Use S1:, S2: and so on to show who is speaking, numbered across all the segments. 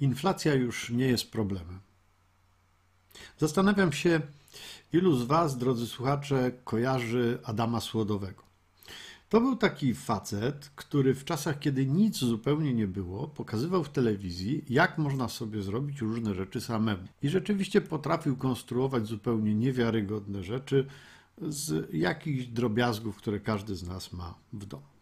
S1: inflacja już nie jest problemem. Zastanawiam się, ilu z Was, drodzy słuchacze, kojarzy Adama Słodowego. To był taki facet, który w czasach, kiedy nic zupełnie nie było, pokazywał w telewizji, jak można sobie zrobić różne rzeczy samemu. I rzeczywiście potrafił konstruować zupełnie niewiarygodne rzeczy z jakichś drobiazgów, które każdy z nas ma w domu.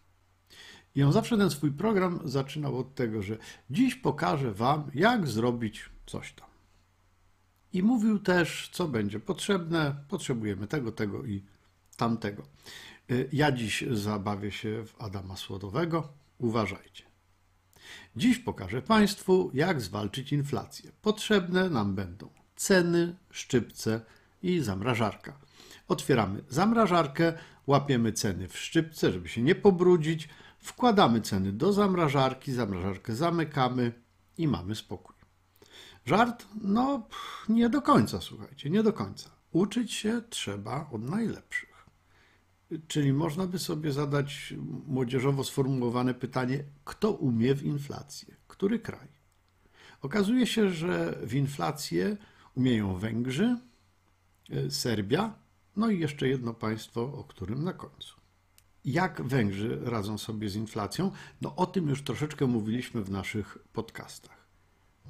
S1: I on zawsze ten swój program zaczynał od tego, że dziś pokażę Wam, jak zrobić coś tam. I mówił też, co będzie potrzebne. Potrzebujemy tego, tego i tamtego. Y, ja dziś zabawię się w Adama Słodowego. Uważajcie. Dziś pokażę Państwu, jak zwalczyć inflację. Potrzebne nam będą ceny, szczypce i zamrażarka. Otwieramy zamrażarkę, łapiemy ceny w szczypce, żeby się nie pobrudzić, wkładamy ceny do zamrażarki, zamrażarkę zamykamy i mamy spokój. Żart? No, nie do końca, słuchajcie, nie do końca. Uczyć się trzeba od najlepszych. Czyli można by sobie zadać młodzieżowo sformułowane pytanie, kto umie w inflację? Który kraj? Okazuje się, że w inflację umieją Węgrzy, e, Serbia, no i jeszcze jedno państwo, o którym na końcu. Jak Węgrzy radzą sobie z inflacją? No o tym już troszeczkę mówiliśmy w naszych podcastach.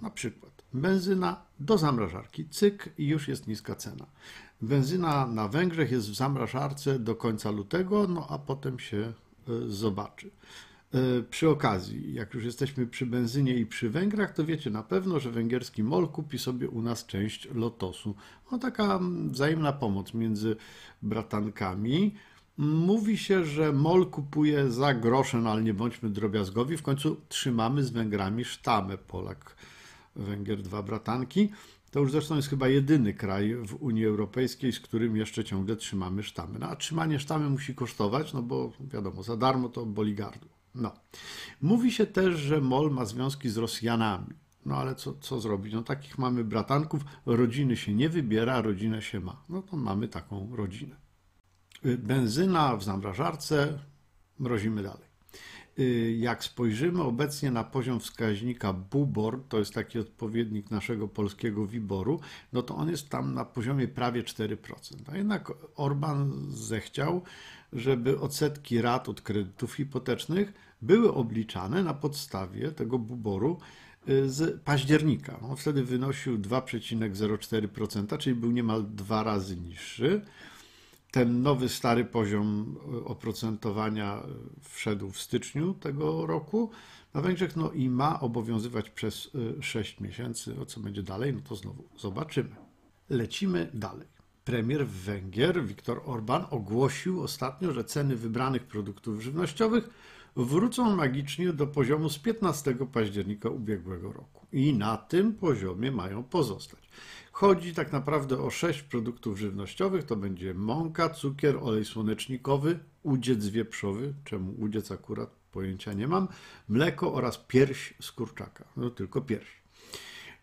S1: Na przykład benzyna do zamrażarki, cyk i już jest niska cena. Benzyna na Węgrzech jest w zamrażarce do końca lutego, no a potem się e, zobaczy. E, przy okazji, jak już jesteśmy przy benzynie i przy Węgrach, to wiecie na pewno, że węgierski MOL kupi sobie u nas część Lotosu. No taka wzajemna pomoc między bratankami. Mówi się, że MOL kupuje za grosze, no ale nie bądźmy drobiazgowi. W końcu trzymamy z Węgrami sztamę Polak, Węgier, dwa bratanki. To już zresztą jest chyba jedyny kraj w Unii Europejskiej, z którym jeszcze ciągle trzymamy sztamy. No, a trzymanie sztamy musi kosztować, no bo wiadomo, za darmo to boli gardło. No. Mówi się też, że MOL ma związki z Rosjanami. No ale co, co zrobić? No takich mamy bratanków, rodziny się nie wybiera, rodzinę się ma. No to mamy taką rodzinę. Benzyna w zamrażarce, mrozimy dalej. Y, jak spojrzymy obecnie na poziom wskaźnika BUBOR, to jest taki odpowiednik naszego polskiego WIBORu, no to on jest tam na poziomie prawie 4%. A jednak Orban zechciał, żeby odsetki rat od kredytów hipotecznych były obliczane na podstawie tego BUBORu y, z października. On wtedy wynosił 2,04%, czyli był niemal dwa razy niższy ten nowy, stary poziom e, oprocentowania e, wszedł w styczniu tego roku na Węgrzech, no i ma obowiązywać przez 6 e, miesięcy. O co będzie dalej, no to znowu zobaczymy. Lecimy dalej. Premier Węgier, Viktor Orban, ogłosił ostatnio, że ceny wybranych produktów żywnościowych wrócą magicznie do poziomu z 15 października ubiegłego roku. I na tym poziomie mają pozostać. Chodzi tak naprawdę o sześć produktów żywnościowych. To będzie mąka, cukier, olej słonecznikowy, udziec wieprzowy, czemu udziec akurat pojęcia nie mam, mleko oraz pierś z kurczaka. No tylko pierś.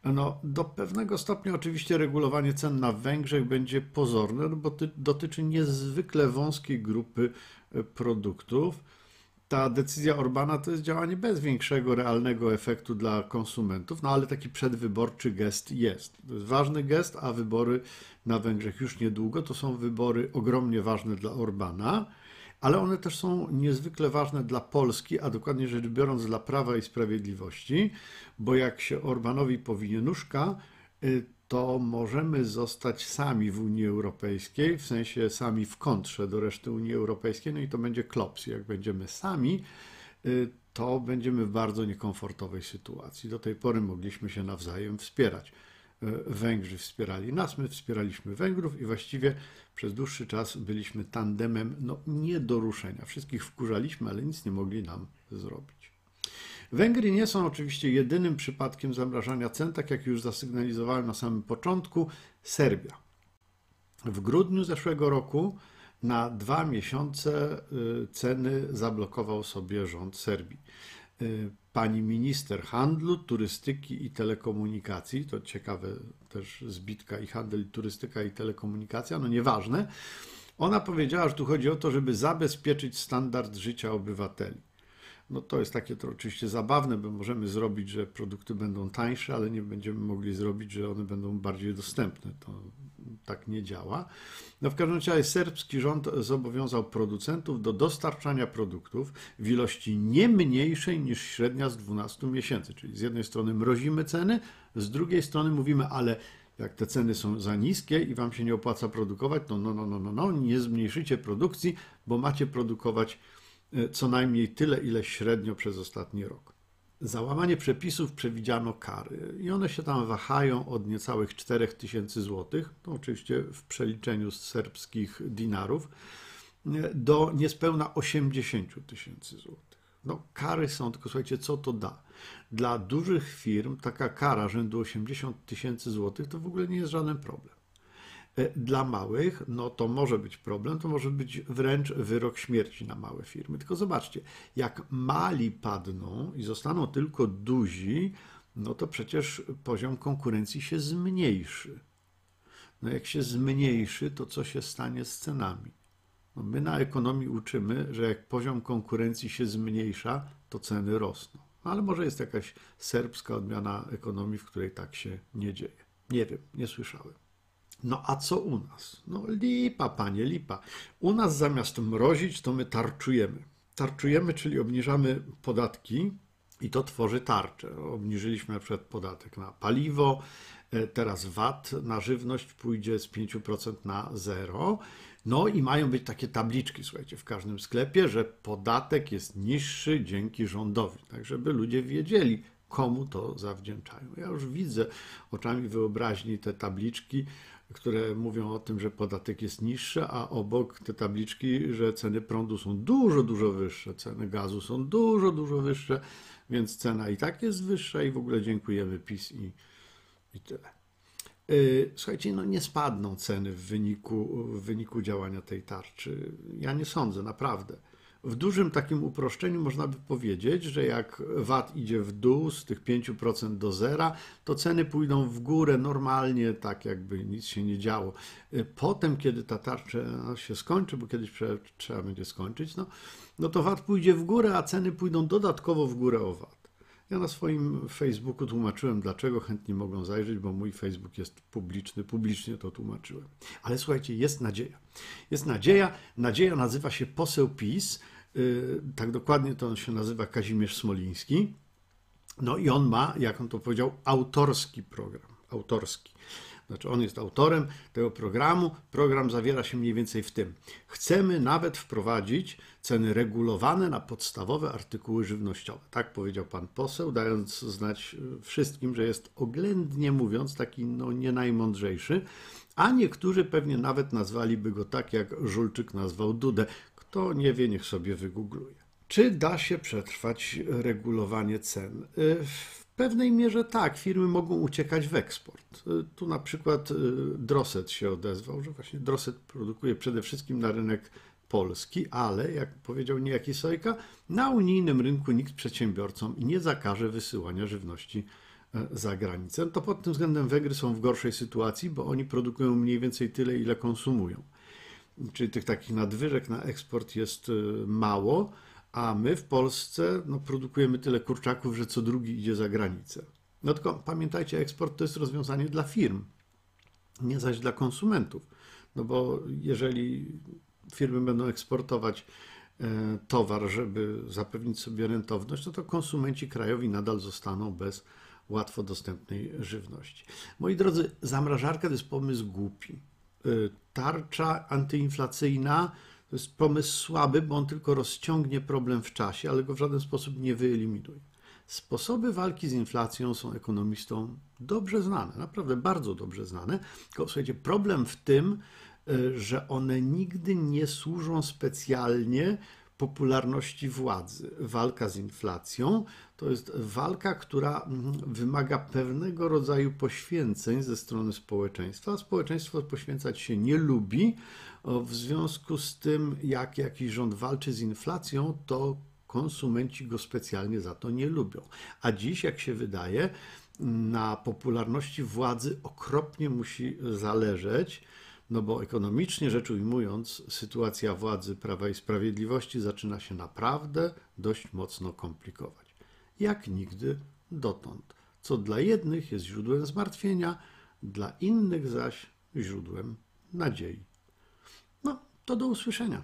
S1: No, do pewnego stopnia oczywiście regulowanie cen na Węgrzech będzie pozorne, no bo dotyczy niezwykle wąskiej grupy e, produktów ta decyzja Orbana to jest działanie bez większego realnego efektu dla konsumentów, no ale taki przedwyborczy gest jest. To jest ważny gest, a wybory na Węgrzech już niedługo. To są wybory ogromnie ważne dla Orbana, ale one też są niezwykle ważne dla Polski, a dokładnie rzecz biorąc dla Prawa i Sprawiedliwości, bo jak się Orbanowi powinie nóżka, y, to możemy zostać sami w Unii Europejskiej, w sensie sami w kontrze do reszty Unii Europejskiej, no i to będzie klops. Jak będziemy sami, y, to będziemy w bardzo niekomfortowej sytuacji. Do tej pory mogliśmy się nawzajem wspierać. Y, Węgrzy wspierali nas, my wspieraliśmy Węgrów i właściwie przez dłuższy czas byliśmy tandemem no, nie do ruszenia. Wszystkich wkurzaliśmy, ale nic nie mogli nam zrobić. Węgry nie są oczywiście jedynym przypadkiem zamrażania cen, tak jak już zasygnalizowałem na samym początku, Serbia. W grudniu zeszłego roku na dwa miesiące y, ceny zablokował sobie rząd Serbii. Y, pani minister handlu, turystyki i telekomunikacji, to ciekawe też zbitka i handel, i turystyka i telekomunikacja, no nieważne, ona powiedziała, że tu chodzi o to, żeby zabezpieczyć standard życia obywateli. No to jest takie to oczywiście zabawne, bo możemy zrobić, że produkty będą tańsze, ale nie będziemy mogli zrobić, że one będą bardziej dostępne. To tak nie działa. No w każdym razie serbski rząd zobowiązał producentów do dostarczania produktów w ilości nie mniejszej niż średnia z 12 miesięcy. Czyli z jednej strony mrozimy ceny, z drugiej strony mówimy, ale jak te ceny są za niskie i wam się nie opłaca produkować, to no, no, no, no, no, nie zmniejszycie produkcji, bo macie produkować e, co najmniej tyle, ile średnio przez ostatni rok. Za łamanie przepisów przewidziano kary i one się tam wahają od niecałych 4000 zł, to oczywiście w przeliczeniu z serbskich dinarów, do niespełna 80 tysięcy złotych. No, kary są, tylko słuchajcie, co to da? Dla dużych firm taka kara rzędu 80 tysięcy złotych to w ogóle nie jest żaden problem. E, dla małych, no to może być problem, to może być wręcz wyrok śmierci na małe firmy. Tylko zobaczcie, jak mali padną i zostaną tylko duzi, no to przecież poziom konkurencji się zmniejszy. No jak się zmniejszy, to co się stanie z cenami? No my na ekonomii uczymy, że jak poziom konkurencji się zmniejsza, to ceny rosną. Ale może jest jakaś serbska odmiana ekonomii, w której tak się nie dzieje. Nie wiem, nie słyszałem. No a co u nas? No lipa, panie, lipa. U nas zamiast mrozić, to my tarczujemy. Tarczujemy, czyli obniżamy podatki i to tworzy tarczę. Obniżyliśmy na podatek na paliwo, e, teraz VAT na żywność pójdzie z 5% na 0. No i mają być takie tabliczki, słuchajcie, w każdym sklepie, że podatek jest niższy dzięki rządowi, tak żeby ludzie wiedzieli, komu to zawdzięczają. Ja już widzę oczami wyobraźni te tabliczki, które mówią o tym, że podatek jest niższy, a obok te tabliczki, że ceny prądu są dużo, dużo wyższe, ceny gazu są dużo, dużo wyższe, więc cena i tak jest wyższa i w ogóle dziękujemy PiS i, i tyle. Y, słuchajcie, no nie spadną ceny w wyniku, w wyniku działania tej tarczy. Ja nie sądzę, naprawdę. W dużym takim uproszczeniu można by powiedzieć, że jak VAT idzie w dół z tych 5% do zera, to ceny pójdą w górę normalnie, tak jakby nic się nie działo. Potem, kiedy ta tarcza się skończy, bo kiedyś trzeba będzie skończyć, no, no to VAT pójdzie w górę, a ceny pójdą dodatkowo w górę o VAT. Ja na swoim Facebooku tłumaczyłem, dlaczego chętni mogą zajrzeć, bo mój Facebook jest publiczny, publicznie to tłumaczyłem. Ale słuchajcie, jest nadzieja. Jest nadzieja. Nadzieja nazywa się poseł PiS. Y, tak dokładnie to on się nazywa Kazimierz Smoliński. No i on ma, jak on to powiedział, autorski program. Autorski. Znaczy, on jest autorem tego programu. Program zawiera się mniej więcej w tym. Chcemy nawet wprowadzić ceny regulowane na podstawowe artykuły żywnościowe. Tak powiedział pan poseł, dając znać wszystkim, że jest oględnie mówiąc taki no, nie najmądrzejszy, a niektórzy pewnie nawet nazwaliby go tak, jak Żulczyk nazwał Dudę. Kto nie wie, niech sobie wygoogluje. Czy da się przetrwać regulowanie cen? Pewnej mierze tak, firmy mogą uciekać w eksport. Tu na przykład Droset się odezwał, że właśnie Droset produkuje przede wszystkim na rynek Polski, ale jak powiedział niejaki Sojka, na unijnym rynku nikt przedsiębiorcom nie zakaże wysyłania żywności e, za granicę. To pod tym względem Węgry są w gorszej sytuacji, bo oni produkują mniej więcej tyle, ile konsumują. Czyli tych takich nadwyżek na eksport jest e, mało, a my w Polsce no, produkujemy tyle kurczaków, że co drugi idzie za granicę. No tylko pamiętajcie, eksport to jest rozwiązanie dla firm, nie zaś dla konsumentów. No bo jeżeli firmy będą eksportować e, towar, żeby zapewnić sobie rentowność, no to konsumenci krajowi nadal zostaną bez łatwo dostępnej żywności. Moi drodzy, zamrażarka to jest pomysł głupi. E, tarcza antyinflacyjna to jest pomysł słaby, bo on tylko rozciągnie problem w czasie, ale go w żaden sposób nie wyeliminuje. Sposoby walki z inflacją są ekonomistom dobrze znane, naprawdę bardzo dobrze znane. Tylko słuchajcie, problem w tym, e, że one nigdy nie służą specjalnie popularności władzy. Walka z inflacją to jest walka, która mm, wymaga pewnego rodzaju poświęceń ze strony społeczeństwa. Społeczeństwo poświęcać się nie lubi. W związku z tym, jak jakiś rząd walczy z inflacją, to konsumenci go specjalnie za to nie lubią. A dziś, jak się wydaje, na popularności władzy okropnie musi zależeć, No bo ekonomicznie rzecz ujmując, sytuacja władzy Prawa i Sprawiedliwości zaczyna się naprawdę dość mocno komplikować. Jak nigdy dotąd, co dla jednych jest źródłem zmartwienia, dla innych zaś źródłem nadziei. No, to do usłyszenia.